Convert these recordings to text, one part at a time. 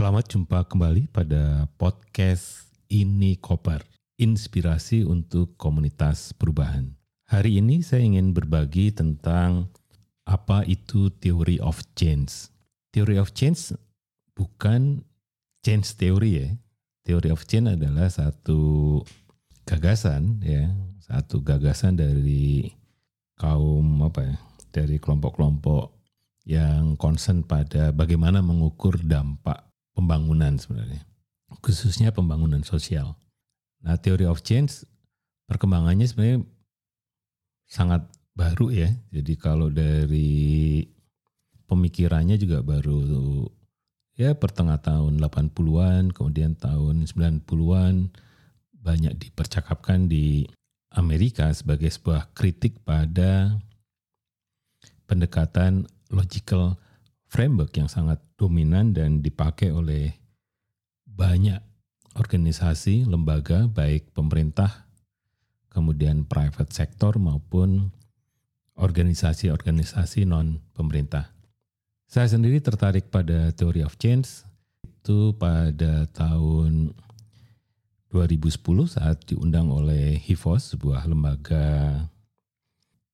Selamat jumpa kembali pada podcast Ini Koper, inspirasi untuk komunitas perubahan. Hari ini saya ingin berbagi tentang apa itu theory of change. Theory of change bukan change theory ya. Theory of change adalah satu gagasan ya, satu gagasan dari kaum apa ya, dari kelompok-kelompok yang concern pada bagaimana mengukur dampak pembangunan sebenarnya, khususnya pembangunan sosial. Nah, teori of change perkembangannya sebenarnya sangat baru ya. Jadi kalau dari pemikirannya juga baru ya pertengah tahun 80-an, kemudian tahun 90-an banyak dipercakapkan di Amerika sebagai sebuah kritik pada pendekatan logical framework yang sangat dominan dan dipakai oleh banyak organisasi, lembaga, baik pemerintah, kemudian private sector maupun organisasi-organisasi non pemerintah. Saya sendiri tertarik pada theory of change itu pada tahun 2010 saat diundang oleh HIVOS, sebuah lembaga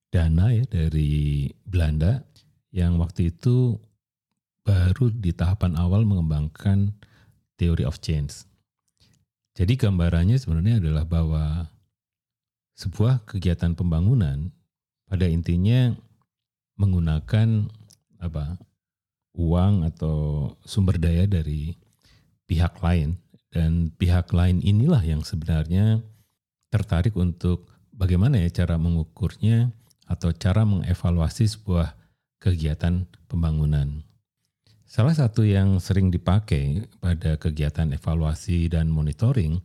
dana ya dari Belanda yang waktu itu baru di tahapan awal mengembangkan theory of change. Jadi gambarannya sebenarnya adalah bahwa sebuah kegiatan pembangunan pada intinya menggunakan apa uang atau sumber daya dari pihak lain dan pihak lain inilah yang sebenarnya tertarik untuk bagaimana ya cara mengukurnya atau cara mengevaluasi sebuah kegiatan pembangunan. Salah satu yang sering dipakai pada kegiatan evaluasi dan monitoring,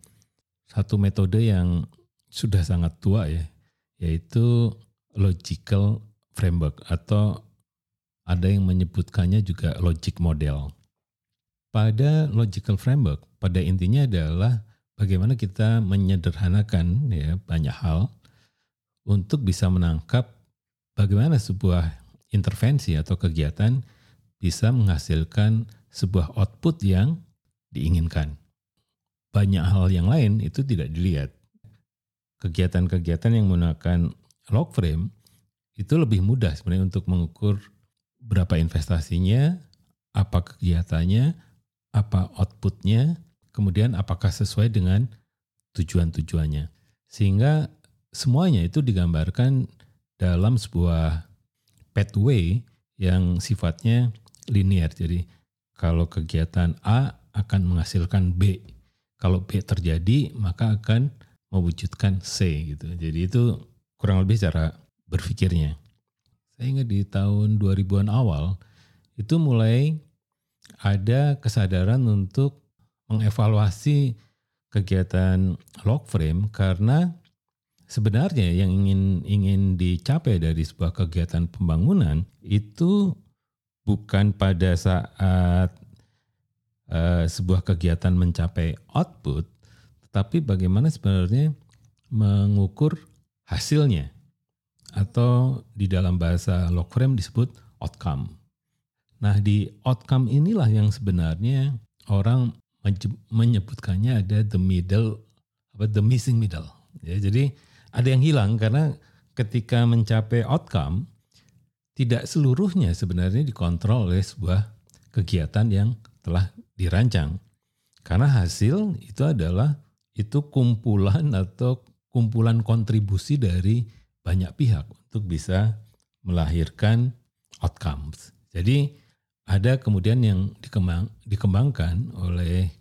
satu metode yang sudah sangat tua ya, yaitu logical framework atau ada yang menyebutkannya juga logic model. Pada logical framework, pada intinya adalah bagaimana kita menyederhanakan ya banyak hal untuk bisa menangkap bagaimana sebuah intervensi atau kegiatan bisa menghasilkan sebuah output yang diinginkan. Banyak hal yang lain itu tidak dilihat. Kegiatan-kegiatan yang menggunakan log frame itu lebih mudah sebenarnya untuk mengukur berapa investasinya, apa kegiatannya, apa outputnya, kemudian apakah sesuai dengan tujuan-tujuannya. Sehingga semuanya itu digambarkan dalam sebuah pathway yang sifatnya linear. Jadi kalau kegiatan A akan menghasilkan B. Kalau B terjadi maka akan mewujudkan C gitu. Jadi itu kurang lebih cara berpikirnya. Saya ingat di tahun 2000-an awal itu mulai ada kesadaran untuk mengevaluasi kegiatan log frame karena sebenarnya yang ingin ingin dicapai dari sebuah kegiatan pembangunan itu bukan pada saat uh, sebuah kegiatan mencapai output, tetapi bagaimana sebenarnya mengukur hasilnya atau di dalam bahasa log frame disebut outcome. Nah, di outcome inilah yang sebenarnya orang menyebutkannya ada the middle apa the missing middle. Ya, jadi ada yang hilang karena ketika mencapai outcome tidak seluruhnya sebenarnya dikontrol oleh sebuah kegiatan yang telah dirancang. Karena hasil itu adalah itu kumpulan atau kumpulan kontribusi dari banyak pihak untuk bisa melahirkan outcomes. Jadi ada kemudian yang dikembang, dikembangkan oleh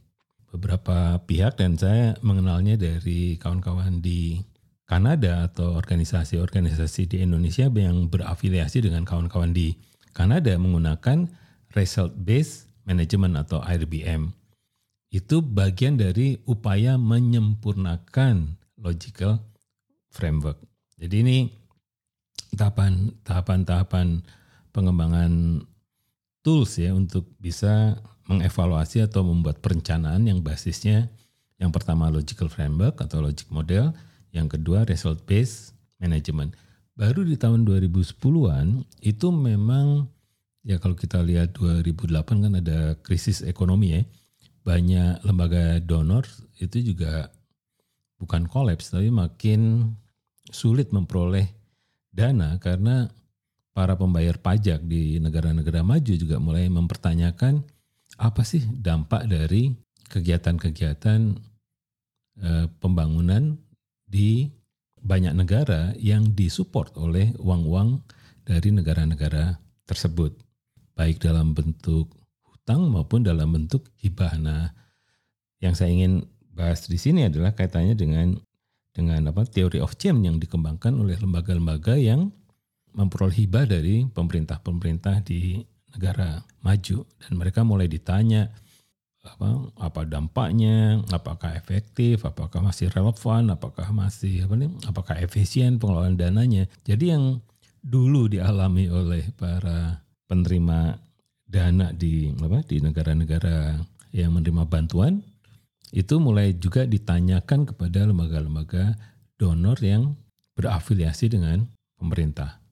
beberapa pihak dan saya mengenalnya dari kawan-kawan di Kanada atau organisasi-organisasi di Indonesia yang berafiliasi dengan kawan-kawan di Kanada menggunakan result based management atau RBM. Itu bagian dari upaya menyempurnakan logical framework. Jadi ini tahapan tahapan-tahapan pengembangan tools ya untuk bisa mengevaluasi atau membuat perencanaan yang basisnya yang pertama logical framework atau logic model, yang kedua result based management. Baru di tahun 2010-an itu memang ya kalau kita lihat 2008 kan ada krisis ekonomi ya. banyak lembaga donor itu juga bukan kolaps tapi makin sulit memperoleh dana karena para pembayar pajak di negara-negara maju juga mulai mempertanyakan apa sih dampak dari kegiatan-kegiatan eh, pembangunan di banyak negara yang disupport oleh uang-uang dari negara-negara tersebut, baik dalam bentuk hutang maupun dalam bentuk hibah. Nah, yang saya ingin bahas di sini adalah kaitannya dengan dengan apa teori of change yang dikembangkan oleh lembaga-lembaga yang memperoleh hibah dari pemerintah-pemerintah di negara maju dan mereka mulai ditanya apa apa dampaknya, apakah efektif, apakah masih relevan, apakah masih apa nih, apakah efisien pengelolaan dananya. Jadi yang dulu dialami oleh para penerima dana di apa di negara-negara yang menerima bantuan itu mulai juga ditanyakan kepada lembaga-lembaga donor yang berafiliasi dengan pemerintah.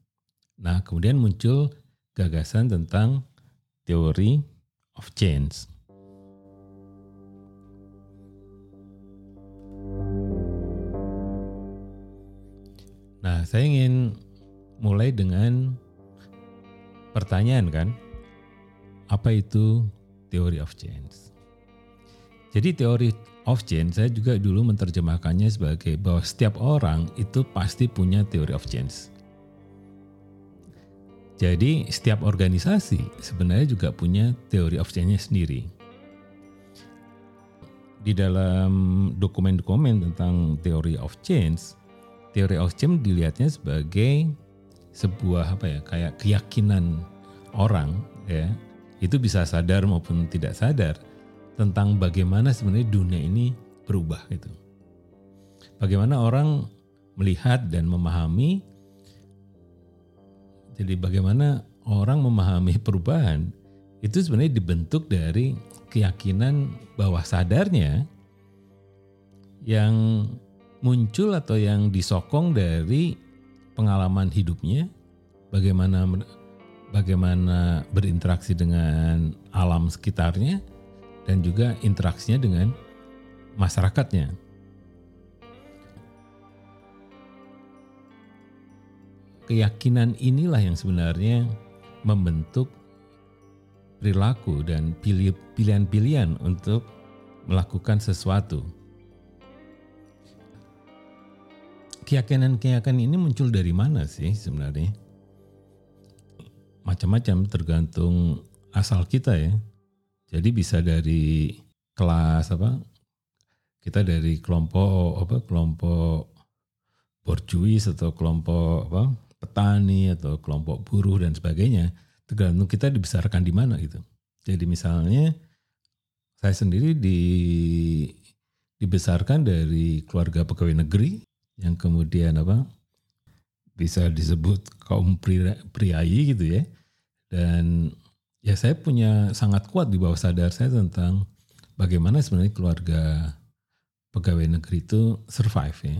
Nah, kemudian muncul gagasan tentang teori of change. Nah, saya ingin mulai dengan pertanyaan kan, apa itu teori of change? Jadi teori of change saya juga dulu menerjemahkannya sebagai bahwa setiap orang itu pasti punya teori of change. Jadi setiap organisasi sebenarnya juga punya teori of change-nya sendiri. Di dalam dokumen-dokumen tentang teori of change, teori of change dilihatnya sebagai sebuah apa ya kayak keyakinan orang ya itu bisa sadar maupun tidak sadar tentang bagaimana sebenarnya dunia ini berubah gitu. Bagaimana orang melihat dan memahami jadi bagaimana orang memahami perubahan itu sebenarnya dibentuk dari keyakinan bawah sadarnya yang muncul atau yang disokong dari pengalaman hidupnya, bagaimana bagaimana berinteraksi dengan alam sekitarnya dan juga interaksinya dengan masyarakatnya. Keyakinan inilah yang sebenarnya membentuk perilaku dan pilihan-pilihan untuk melakukan sesuatu. Keyakinan-keyakinan ini muncul dari mana sih sebenarnya? Macam-macam tergantung asal kita ya. Jadi bisa dari kelas apa? Kita dari kelompok apa? Kelompok borjuis atau kelompok apa? Petani atau kelompok buruh dan sebagainya. Tergantung kita dibesarkan di mana gitu. Jadi misalnya saya sendiri di dibesarkan dari keluarga pegawai negeri yang kemudian apa bisa disebut kaum priayi gitu ya. Dan ya saya punya sangat kuat di bawah sadar saya tentang bagaimana sebenarnya keluarga pegawai negeri itu survive ya.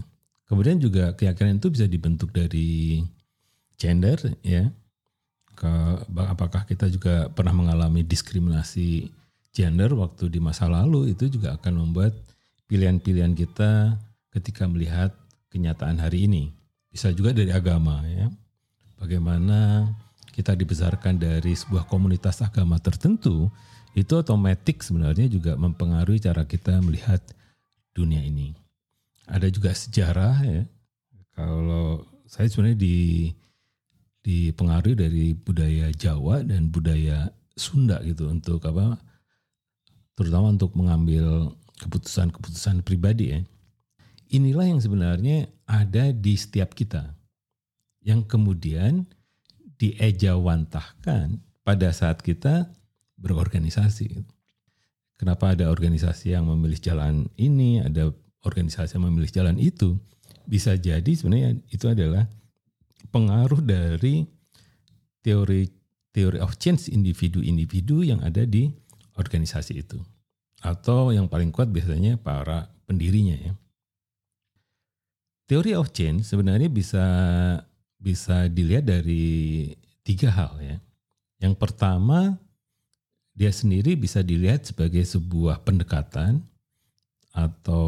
Kemudian juga keyakinan itu bisa dibentuk dari gender ya. Ke, apakah kita juga pernah mengalami diskriminasi gender waktu di masa lalu itu juga akan membuat pilihan-pilihan kita ketika melihat kenyataan hari ini. Bisa juga dari agama ya. Bagaimana kita dibesarkan dari sebuah komunitas agama tertentu itu otomatis sebenarnya juga mempengaruhi cara kita melihat dunia ini. Ada juga sejarah ya. Kalau saya sebenarnya di dipengaruhi dari budaya Jawa dan budaya Sunda gitu untuk apa terutama untuk mengambil keputusan-keputusan pribadi ya inilah yang sebenarnya ada di setiap kita. Yang kemudian diejawantahkan pada saat kita berorganisasi. Kenapa ada organisasi yang memilih jalan ini, ada organisasi yang memilih jalan itu? Bisa jadi sebenarnya itu adalah pengaruh dari teori teori of change individu-individu yang ada di organisasi itu. Atau yang paling kuat biasanya para pendirinya ya. Teori of change sebenarnya bisa bisa dilihat dari tiga hal ya. Yang pertama dia sendiri bisa dilihat sebagai sebuah pendekatan atau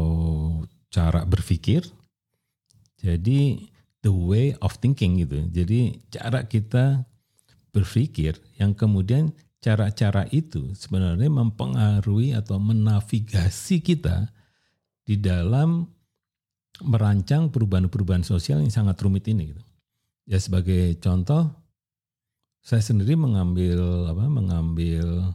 cara berpikir. Jadi the way of thinking gitu. Jadi cara kita berpikir yang kemudian cara-cara itu sebenarnya mempengaruhi atau menavigasi kita di dalam merancang perubahan-perubahan sosial yang sangat rumit ini gitu. Ya sebagai contoh saya sendiri mengambil apa mengambil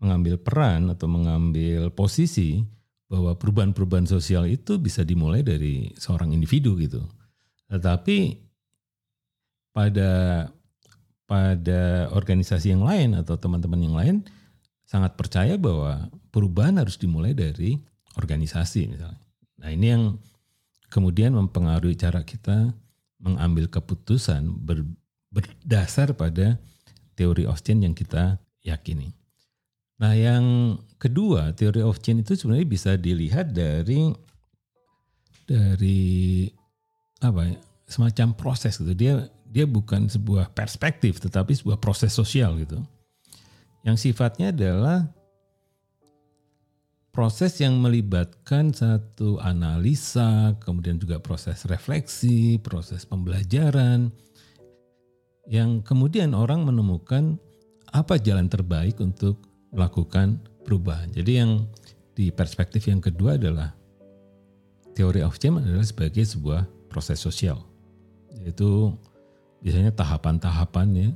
mengambil peran atau mengambil posisi bahwa perubahan-perubahan sosial itu bisa dimulai dari seorang individu gitu. Tetapi pada pada organisasi yang lain atau teman-teman yang lain sangat percaya bahwa perubahan harus dimulai dari organisasi misalnya. Nah ini yang kemudian mempengaruhi cara kita mengambil keputusan ber, berdasar pada teori change yang kita yakini. Nah, yang kedua, teori of change itu sebenarnya bisa dilihat dari dari apa ya? semacam proses gitu. Dia dia bukan sebuah perspektif tetapi sebuah proses sosial gitu. Yang sifatnya adalah proses yang melibatkan satu analisa, kemudian juga proses refleksi, proses pembelajaran yang kemudian orang menemukan apa jalan terbaik untuk melakukan perubahan. Jadi yang di perspektif yang kedua adalah teori of change adalah sebagai sebuah proses sosial. Yaitu biasanya tahapan-tahapan ya,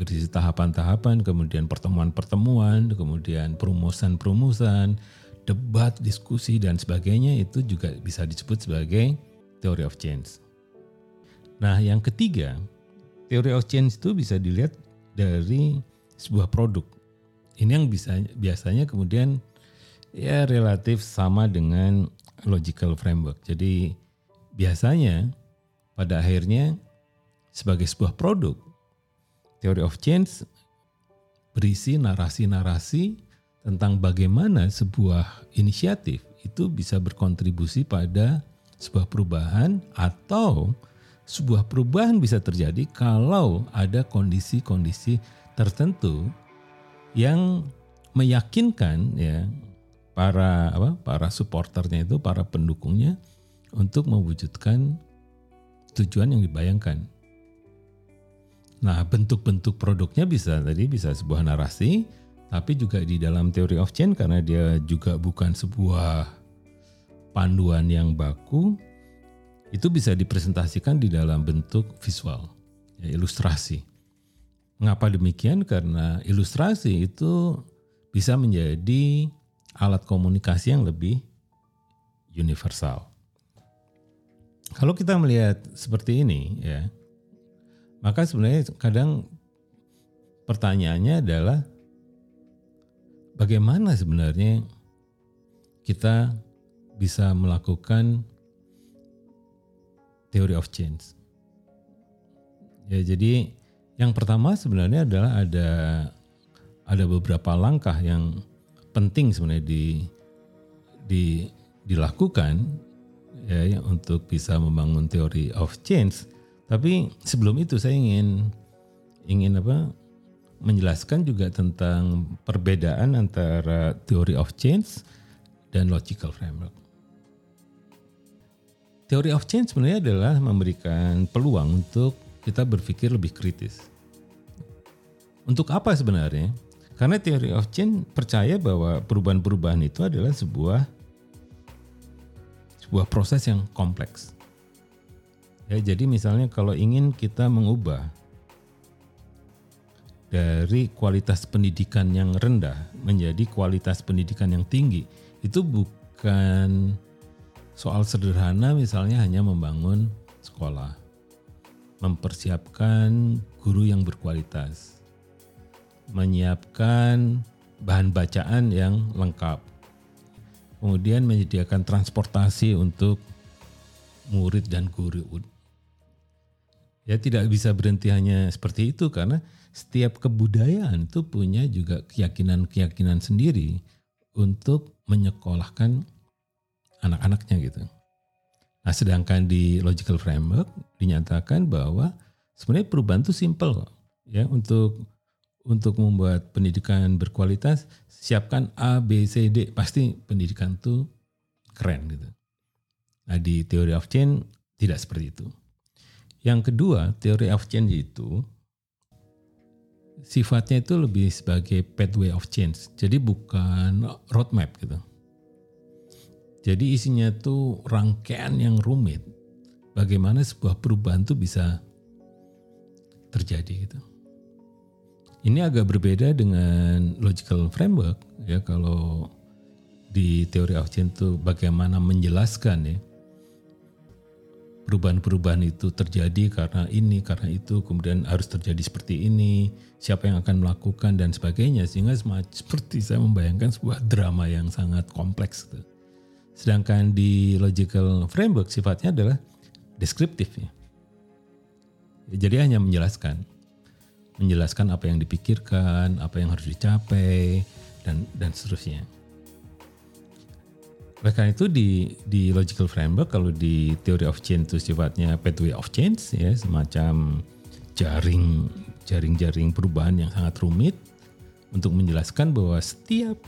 berisi tahapan-tahapan, kemudian pertemuan-pertemuan, kemudian perumusan-perumusan, debat, diskusi dan sebagainya itu juga bisa disebut sebagai teori of change. Nah, yang ketiga, teori of change itu bisa dilihat dari sebuah produk ini yang bisa biasanya kemudian ya relatif sama dengan logical framework. Jadi biasanya pada akhirnya sebagai sebuah produk theory of change berisi narasi-narasi tentang bagaimana sebuah inisiatif itu bisa berkontribusi pada sebuah perubahan atau sebuah perubahan bisa terjadi kalau ada kondisi-kondisi tertentu yang meyakinkan ya para apa para supporternya itu para pendukungnya untuk mewujudkan tujuan yang dibayangkan. Nah, bentuk-bentuk produknya bisa tadi bisa sebuah narasi, tapi juga di dalam teori of change karena dia juga bukan sebuah panduan yang baku, itu bisa dipresentasikan di dalam bentuk visual, ya, ilustrasi. Mengapa demikian? Karena ilustrasi itu bisa menjadi alat komunikasi yang lebih universal. Kalau kita melihat seperti ini ya, maka sebenarnya kadang pertanyaannya adalah bagaimana sebenarnya kita bisa melakukan teori of change. Ya, jadi yang pertama sebenarnya adalah ada ada beberapa langkah yang penting sebenarnya di di dilakukan ya, ya untuk bisa membangun teori of change. Tapi sebelum itu saya ingin ingin apa menjelaskan juga tentang perbedaan antara teori of change dan logical framework. Teori of change sebenarnya adalah memberikan peluang untuk kita berpikir lebih kritis. Untuk apa sebenarnya? Karena teori of change percaya bahwa perubahan-perubahan itu adalah sebuah sebuah proses yang kompleks. Ya, jadi misalnya kalau ingin kita mengubah dari kualitas pendidikan yang rendah menjadi kualitas pendidikan yang tinggi, itu bukan soal sederhana misalnya hanya membangun sekolah mempersiapkan guru yang berkualitas, menyiapkan bahan bacaan yang lengkap, kemudian menyediakan transportasi untuk murid dan guru. Ya tidak bisa berhenti hanya seperti itu karena setiap kebudayaan itu punya juga keyakinan-keyakinan sendiri untuk menyekolahkan anak-anaknya gitu. Nah, sedangkan di logical framework dinyatakan bahwa sebenarnya perubahan itu simple. Ya, untuk untuk membuat pendidikan berkualitas siapkan A, B, C, D. Pasti pendidikan itu keren gitu. Nah di teori of change tidak seperti itu. Yang kedua, teori of change itu sifatnya itu lebih sebagai pathway of change. Jadi bukan roadmap gitu. Jadi isinya itu rangkaian yang rumit. Bagaimana sebuah perubahan itu bisa terjadi gitu. Ini agak berbeda dengan logical framework ya kalau di teori of change itu bagaimana menjelaskan ya perubahan-perubahan itu terjadi karena ini karena itu kemudian harus terjadi seperti ini siapa yang akan melakukan dan sebagainya. Sehingga seperti saya membayangkan sebuah drama yang sangat kompleks sedangkan di logical framework sifatnya adalah deskriptif ya. Jadi hanya menjelaskan. Menjelaskan apa yang dipikirkan, apa yang harus dicapai dan dan seterusnya. Oleh karena itu di di logical framework kalau di theory of change itu sifatnya pathway of change ya semacam jaring jaring-jaring perubahan yang sangat rumit untuk menjelaskan bahwa setiap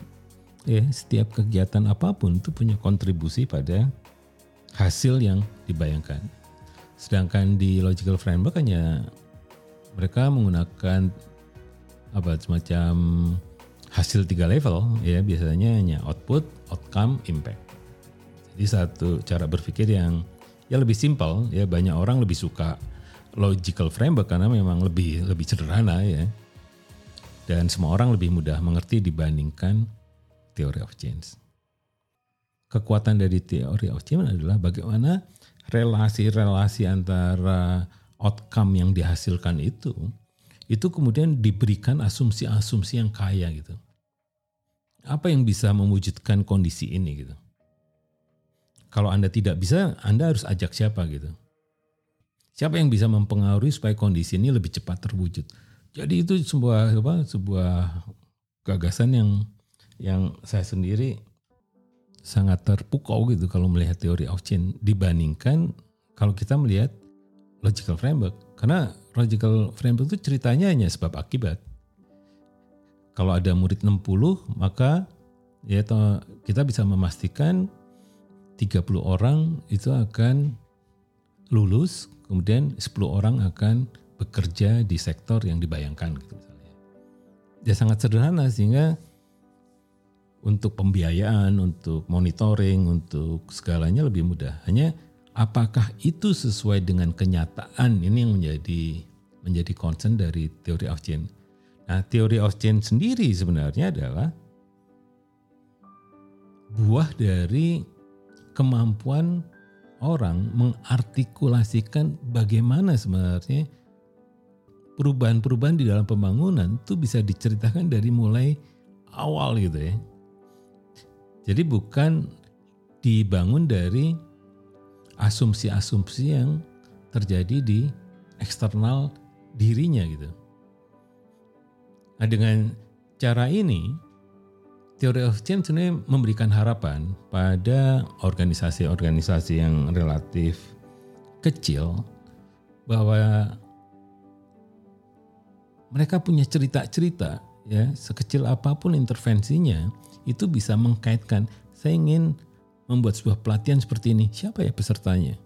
ya setiap kegiatan apa pun itu punya kontribusi pada hasil yang dibayangkan. Sedangkan di logical framework hanya mereka menggunakan apa semacam hasil tiga level ya biasanya hanya output, outcome, impact. Jadi satu cara berpikir yang ya lebih simpel ya banyak orang lebih suka logical framework karena memang lebih lebih sederhana ya. Dan semua orang lebih mudah mengerti dibandingkan theory of change. Kekuatan dari theory of change adalah bagaimana relasi-relasi antara outcome yang dihasilkan itu itu kemudian diberikan asumsi-asumsi yang kaya gitu. Apa yang bisa mewujudkan kondisi ini gitu. Kalau Anda tidak bisa, Anda harus ajak siapa gitu. Siapa yang bisa mempengaruhi supaya kondisi ini lebih cepat terwujud. Jadi itu sebuah apa sebuah gagasan yang yang saya sendiri sangat terpukau gitu kalau melihat teori of change dibandingkan kalau kita melihat logical framework. Karena logical framework itu ceritanya hanya sebab akibat. Kalau ada murid 60, maka ya kita bisa memastikan 30 orang itu akan lulus, kemudian 10 orang akan bekerja di sektor yang dibayangkan gitu misalnya. Ya sangat sederhana sehingga untuk pembiayaan, untuk monitoring, untuk segalanya lebih mudah. Hanya apakah itu sesuai dengan kenyataan ini yang menjadi menjadi concern dari teori of change. Nah, teori of change sendiri sebenarnya adalah buah dari kemampuan orang mengartikulasikan bagaimana sebenarnya perubahan-perubahan di dalam pembangunan itu bisa diceritakan dari mulai awal gitu ya. Jadi bukan dibangun dari asumsi-asumsi yang terjadi di eksternal dirinya gitu. Nah dengan cara ini, teori of change sebenarnya memberikan harapan pada organisasi-organisasi yang relatif kecil bahwa mereka punya cerita-cerita ya sekecil apa pun intervensinya itu bisa mengkaitkan saya ingin membuat sebuah pelatihan seperti ini, siapa ya pesertanya?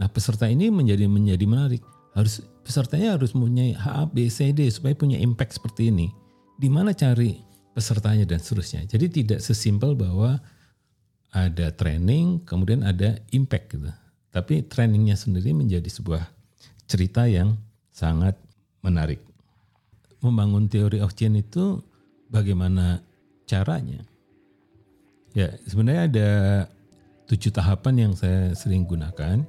Nah, peserta ini menjadi menjadi menarik. Harus pesertanya harus mempunyai A, B, C, D supaya punya impact seperti ini. Di mana cari pesertanya dan seterusnya. Jadi tidak sesimpel bahwa ada training, kemudian ada impact gitu. Tapi trainingnya sendiri menjadi sebuah cerita yang sangat menarik. Membangun teori of change itu bagaimana caranya? Ya, sebenarnya ada tujuh tahapan yang saya sering gunakan.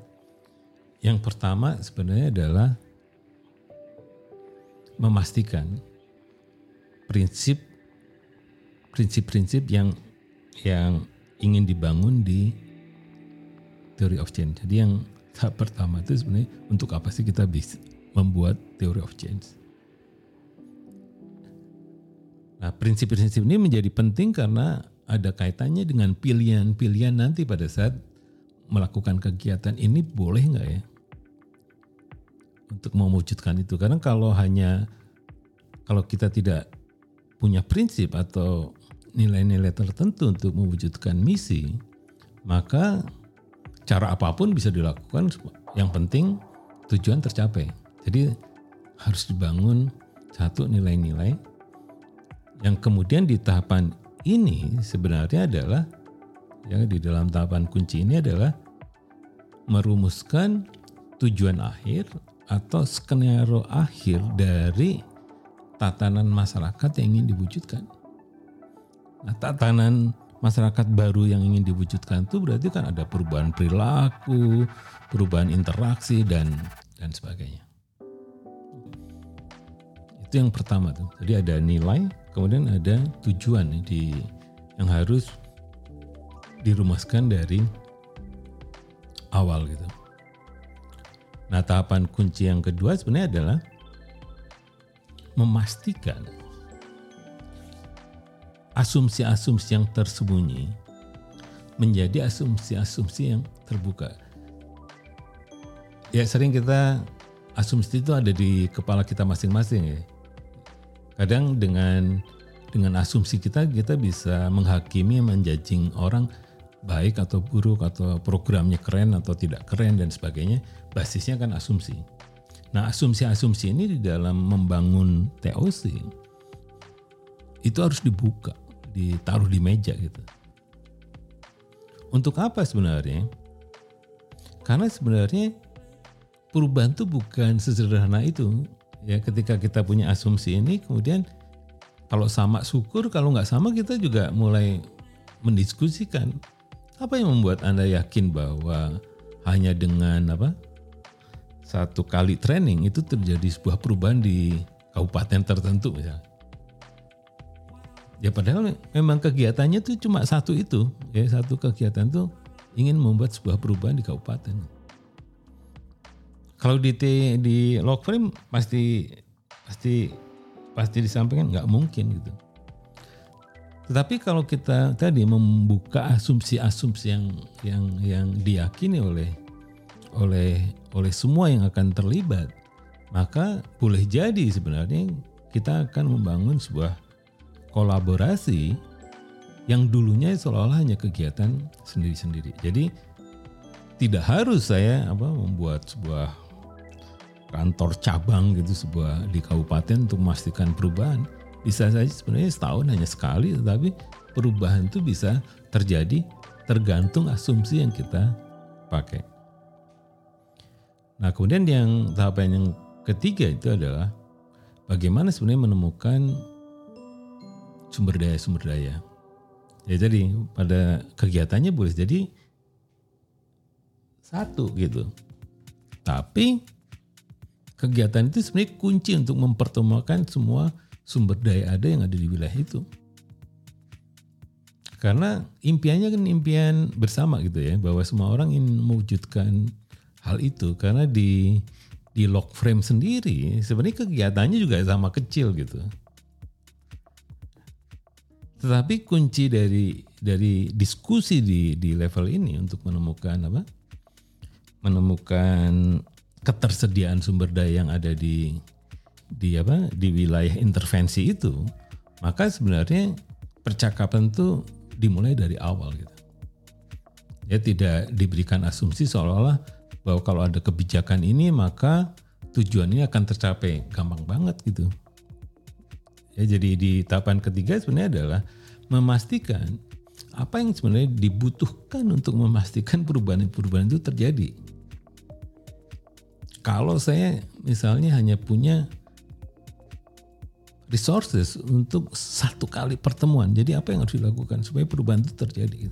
Yang pertama sebenarnya adalah memastikan prinsip prinsip-prinsip yang yang ingin dibangun di theory of change. Jadi yang tahap pertama itu sebenarnya untuk apa sih kita bisa membuat theory of change. Nah, prinsip-prinsip ini menjadi penting karena ada kaitannya dengan pilihan-pilihan nanti pada saat melakukan kegiatan ini boleh nggak ya untuk mewujudkan itu karena kalau hanya kalau kita tidak punya prinsip atau nilai-nilai tertentu untuk mewujudkan misi, maka cara apa pun bisa dilakukan. Yang penting tujuan tercapai. Jadi harus dibangun satu nilai-nilai yang kemudian di tahapan ini sebenarnya adalah yang di dalam tahapan kunci ini adalah merumuskan tujuan akhir atau skenario akhir dari tatanan masyarakat yang ingin diwujudkan. Nah, tatanan masyarakat baru yang ingin diwujudkan itu berarti kan ada perubahan perilaku, perubahan interaksi dan dan sebagainya. Itu yang pertama tuh. Jadi ada nilai, kemudian ada tujuan di yang harus dirumuskan dari awal gitu. Nah, tahapan kunci yang kedua sebenarnya adalah memastikan asumsi-asumsi yang tersembunyi menjadi asumsi-asumsi yang terbuka. Ya sering kita asumsi itu ada di kepala kita masing-masing ya. Kadang dengan dengan asumsi kita kita bisa menghakimi menjajing orang baik atau buruk atau programnya keren atau tidak keren dan sebagainya. Basisnya kan asumsi. Nah, asumsi-asumsi ini di dalam membangun TOC itu harus dibuka, ditaruh di meja gitu. Untuk apa sebenarnya? Karena sebenarnya perubahan itu bukan sesederhana itu. Ya, ketika kita punya asumsi ini, kemudian kalau sama syukur, kalau nggak sama kita juga mulai mendiskusikan apa yang membuat anda yakin bahwa hanya dengan apa satu kali training itu terjadi sebuah perubahan di kabupaten tertentu misalnya. Ya padahal memang kegiatannya itu cuma satu itu, ya satu kegiatan itu ingin membuat sebuah perubahan di kabupaten. Kalau di di log frame pasti pasti pasti disampaikan nggak mungkin gitu. Tetapi kalau kita tadi membuka asumsi-asumsi yang yang yang diyakini oleh oleh oleh semua yang akan terlibat, maka boleh jadi sebenarnya kita akan membangun sebuah kolaborasi yang dulunya seolah-olah hanya kegiatan sendiri-sendiri. Jadi tidak harus saya apa membuat sebuah kantor cabang gitu sebuah di kabupaten untuk memastikan perubahan. Bisa saja sebenarnya setahun hanya sekali tetapi perubahan itu bisa terjadi tergantung asumsi yang kita pakai. Nah kemudian yang tahapan yang ketiga itu adalah bagaimana sebenarnya menemukan sumber daya-sumber daya. Ya jadi pada kegiatannya boleh jadi satu gitu. Tapi kegiatan itu sebenarnya kunci untuk mempertemukan semua sumber daya ada yang ada di wilayah itu. Karena impiannya kan impian bersama gitu ya, bahwa semua orang ingin mewujudkan hal itu karena di di lock frame sendiri sebenarnya kegiatannya juga sama kecil gitu. Tetapi kunci dari dari diskusi di di level ini untuk menemukan apa? Menemukan ketersediaan sumber daya yang ada di di apa? di wilayah intervensi itu, maka sebenarnya percakapan itu dimulai dari awal gitu. Ya tidak diberikan asumsi seolah-olah bahwa kalau ada kebijakan ini maka tujuannya akan tercapai gampang banget gitu ya jadi di tahapan ketiga sebenarnya adalah memastikan apa yang sebenarnya dibutuhkan untuk memastikan perubahan-perubahan itu terjadi. Kalau saya misalnya hanya punya resources untuk satu kali pertemuan jadi apa yang harus dilakukan supaya perubahan itu terjadi?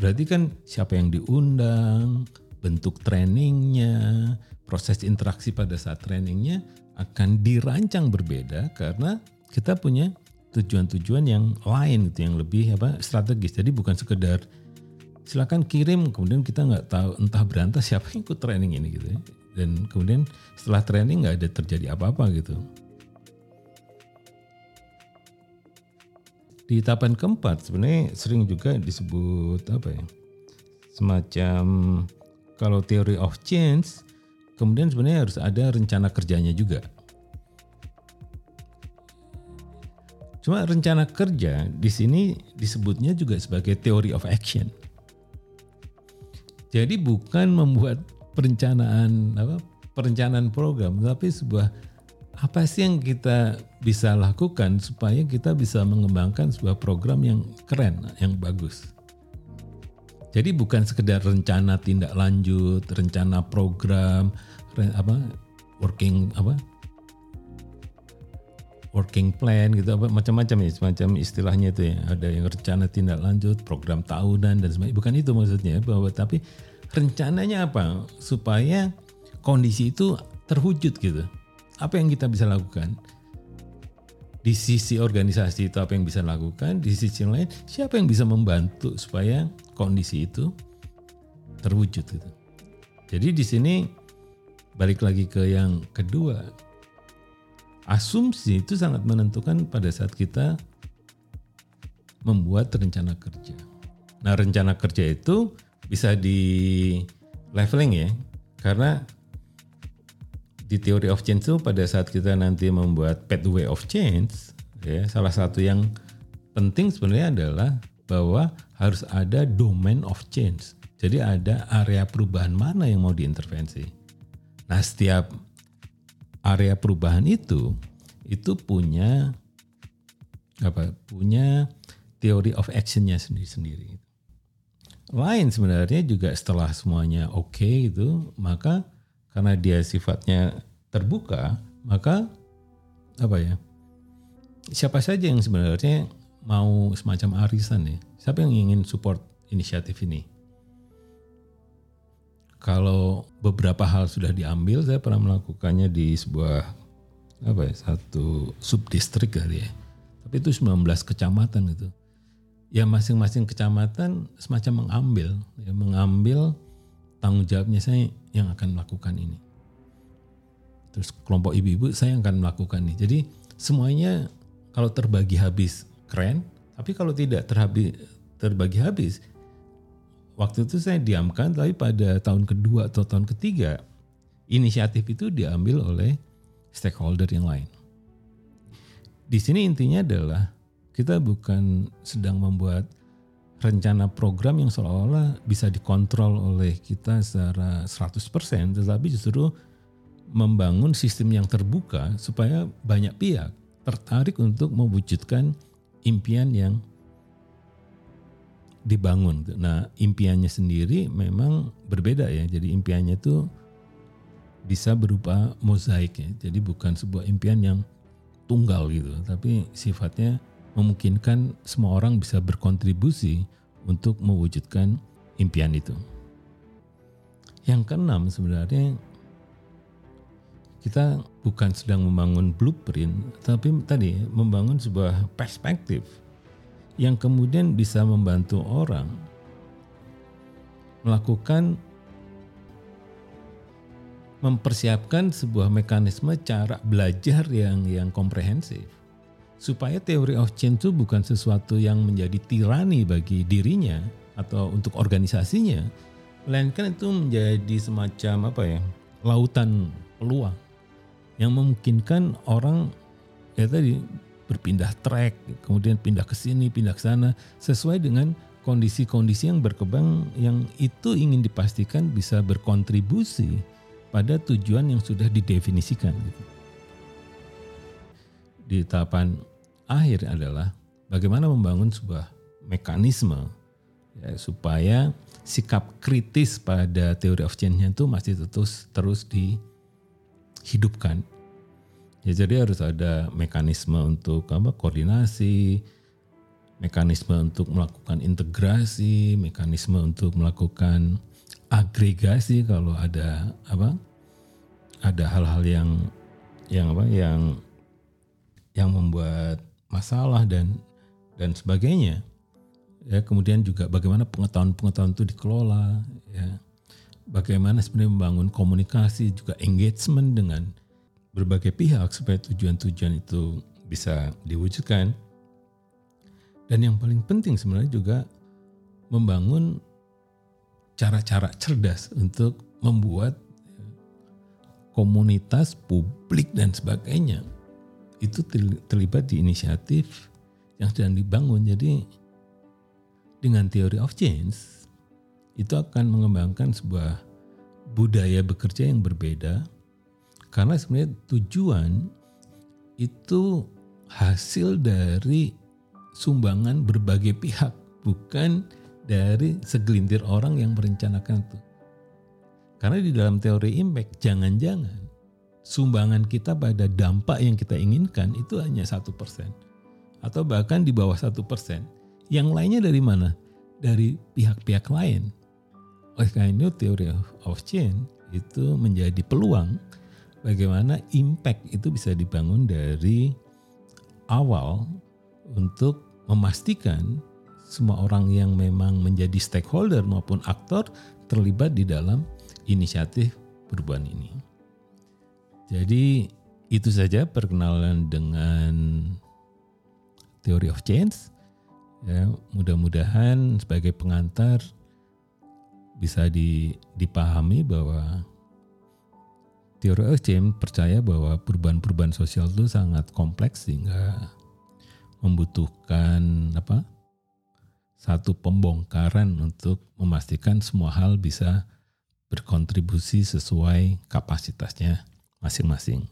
Berarti kan siapa yang diundang, bentuk trainingnya, proses interaksi pada saat trainingnya akan dirancang berbeda karena kita punya tujuan-tujuan yang lain gitu, yang lebih apa strategis. Jadi bukan sekedar silakan kirim kemudian kita nggak tahu entah berantas siapa yang ikut training ini gitu ya. Dan kemudian setelah training nggak ada terjadi apa-apa gitu. di tahapan keempat sebenarnya sering juga disebut apa ya semacam kalau teori of change kemudian sebenarnya harus ada rencana kerjanya juga. Cuma rencana kerja di sini disebutnya juga sebagai theory of action. Jadi bukan membuat perencanaan apa perencanaan program, tapi sebuah apa sih yang kita bisa lakukan supaya kita bisa mengembangkan sebuah program yang keren, yang bagus. Jadi bukan sekedar rencana tindak lanjut, rencana program, apa working apa working plan gitu apa macam-macam ya semacam istilahnya itu ya. Ada yang rencana tindak lanjut program tahunan dan sebagainya. Bukan itu maksudnya bahwa tapi rencananya apa? Supaya kondisi itu terwujud gitu. Apa yang kita bisa lakukan di sisi organisasi itu apa yang bisa lakukan di sisi yang lain siapa yang bisa membantu supaya kondisi itu terwujud gitu jadi di sini balik lagi ke yang kedua asumsi itu sangat menentukan pada saat kita membuat rencana kerja. Nah, rencana kerja itu bisa di leveling ya, karena di theory of change itu pada saat kita nanti membuat pathway of change, ya salah satu yang penting sebenarnya adalah bahwa harus ada domain of change. Jadi ada area perubahan mana yang mau diintervensi. Nah, setiap area perubahan itu itu punya apa punya teori of actionnya sendiri-sendiri. Lain sebenarnya juga setelah semuanya oke okay itu maka karena dia sifatnya terbuka maka apa ya siapa saja yang sebenarnya mau semacam arisan ya siapa yang ingin support inisiatif ini kalau beberapa hal sudah diambil, saya pernah melakukannya di sebuah apa ya satu subdistrik kali ya. Tapi itu 19 kecamatan itu. Ya masing-masing kecamatan semacam mengambil, ya, mengambil tanggung jawabnya saya yang akan melakukan ini. Terus kelompok ibu-ibu saya yang akan melakukan ini. Jadi semuanya kalau terbagi habis keren, tapi kalau tidak terhabi, terbagi habis waktu itu saya diamkan tapi pada tahun kedua atau tahun ketiga inisiatif itu diambil oleh stakeholder yang lain. Di sini intinya adalah kita bukan sedang membuat rencana program yang seolah-olah bisa dikontrol oleh kita secara 100% tetapi justru membangun sistem yang terbuka supaya banyak pihak tertarik untuk mewujudkan impian yang dibangun. Nah, impiannya sendiri memang berbeda ya. Jadi impiannya itu bisa berupa mozaik ya. Jadi bukan sebuah impian yang tunggal gitu, tapi sifatnya memungkinkan semua orang bisa berkontribusi untuk mewujudkan impian itu. Yang keenam sebenarnya kita bukan sedang membangun blueprint, tapi tadi membangun sebuah perspektif yang kemudian bisa membantu orang melakukan mempersiapkan sebuah mekanisme cara belajar yang yang komprehensif supaya teori of change itu bukan sesuatu yang menjadi tirani bagi dirinya atau untuk organisasinya melainkan itu menjadi semacam apa ya lautan peluang yang memungkinkan orang ya tadi berpindah track, kemudian pindah ke sini, pindah ke sana, sesuai dengan kondisi-kondisi yang berkembang yang itu ingin dipastikan bisa berkontribusi pada tujuan yang sudah didefinisikan. Gitu. Di tahapan akhir adalah bagaimana membangun sebuah mekanisme ya, supaya sikap kritis pada teori of change-nya itu masih terus terus dihidupkan. Ya jadi harus ada mekanisme untuk apa koordinasi, mekanisme untuk melakukan integrasi, mekanisme untuk melakukan agregasi kalau ada apa ada hal-hal yang yang apa yang yang membuat masalah dan dan sebagainya. Ya kemudian juga bagaimana pengetahuan-pengetahuan itu dikelola ya. Bagaimana sebenarnya membangun komunikasi juga engagement dengan berbagai pihak supaya tujuan-tujuan itu bisa diwujudkan. Dan yang paling penting sebenarnya juga membangun cara-cara cerdas untuk membuat komunitas publik dan sebagainya itu terlibat di inisiatif yang sedang dibangun. Jadi dengan teori of change itu akan mengembangkan sebuah budaya bekerja yang berbeda karena sebenarnya tujuan itu hasil dari sumbangan berbagai pihak bukan dari segelintir orang yang merencanakan itu. Karena di dalam teori impact jangan-jangan sumbangan kita pada dampak yang kita inginkan itu hanya satu persen atau bahkan di bawah satu persen. Yang lainnya dari mana? Dari pihak-pihak lain. Oleh karena itu teori of change itu menjadi peluang bagaimana impact itu bisa dibangun dari awal untuk memastikan semua orang yang memang menjadi stakeholder maupun aktor terlibat di dalam inisiatif perubahan ini. Jadi itu saja perkenalan dengan teori of change. Ya, mudah-mudahan sebagai pengantar bisa di, dipahami bahwa teori of change percaya bahwa perubahan-perubahan sosial itu sangat kompleks sehingga membutuhkan apa? satu pembongkaran untuk memastikan semua hal bisa berkontribusi sesuai kapasitasnya masing-masing.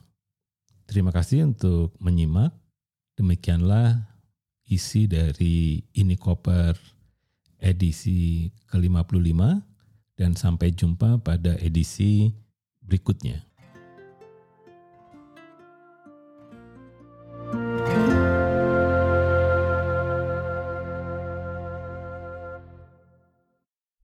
Terima kasih untuk menyimak. Demikianlah isi dari ini koper edisi ke-55 dan sampai jumpa pada edisi berikutnya.